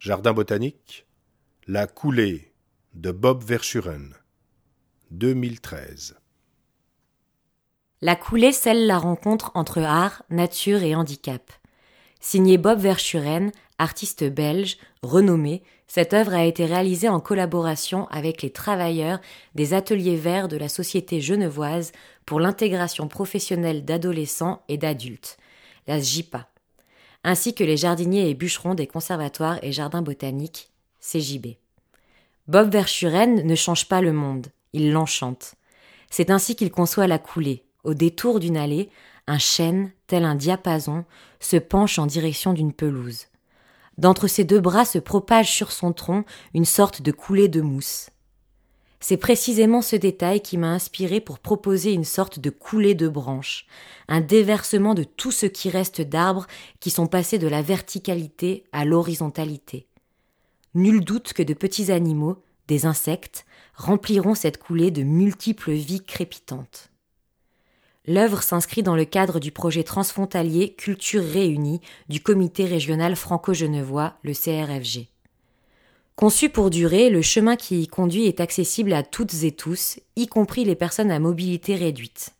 Jardin botanique La coulée de Bob Verschuren 2013 La coulée scelle la rencontre entre art, nature et handicap. Signé Bob Verschuren, artiste belge, renommé, cette œuvre a été réalisée en collaboration avec les travailleurs des ateliers verts de la Société genevoise pour l'intégration professionnelle d'adolescents et d'adultes, la SJIPA, ainsi que les jardiniers et bûcherons des conservatoires et jardins botaniques, CJB. Bob Verschuren ne change pas le monde, il l'enchante. C'est ainsi qu'il conçoit la coulée, au détour d'une allée, un chêne, tel un diapason, se penche en direction d'une pelouse. D'entre ses deux bras se propage sur son tronc une sorte de coulée de mousse. C'est précisément ce détail qui m'a inspiré pour proposer une sorte de coulée de branches, un déversement de tout ce qui reste d'arbres qui sont passés de la verticalité à l'horizontalité. Nul doute que de petits animaux, des insectes, rempliront cette coulée de multiples vies crépitantes. L'œuvre s'inscrit dans le cadre du projet transfrontalier Culture réunie du comité régional franco-genevois, le CRFG. Conçu pour durer, le chemin qui y conduit est accessible à toutes et tous, y compris les personnes à mobilité réduite.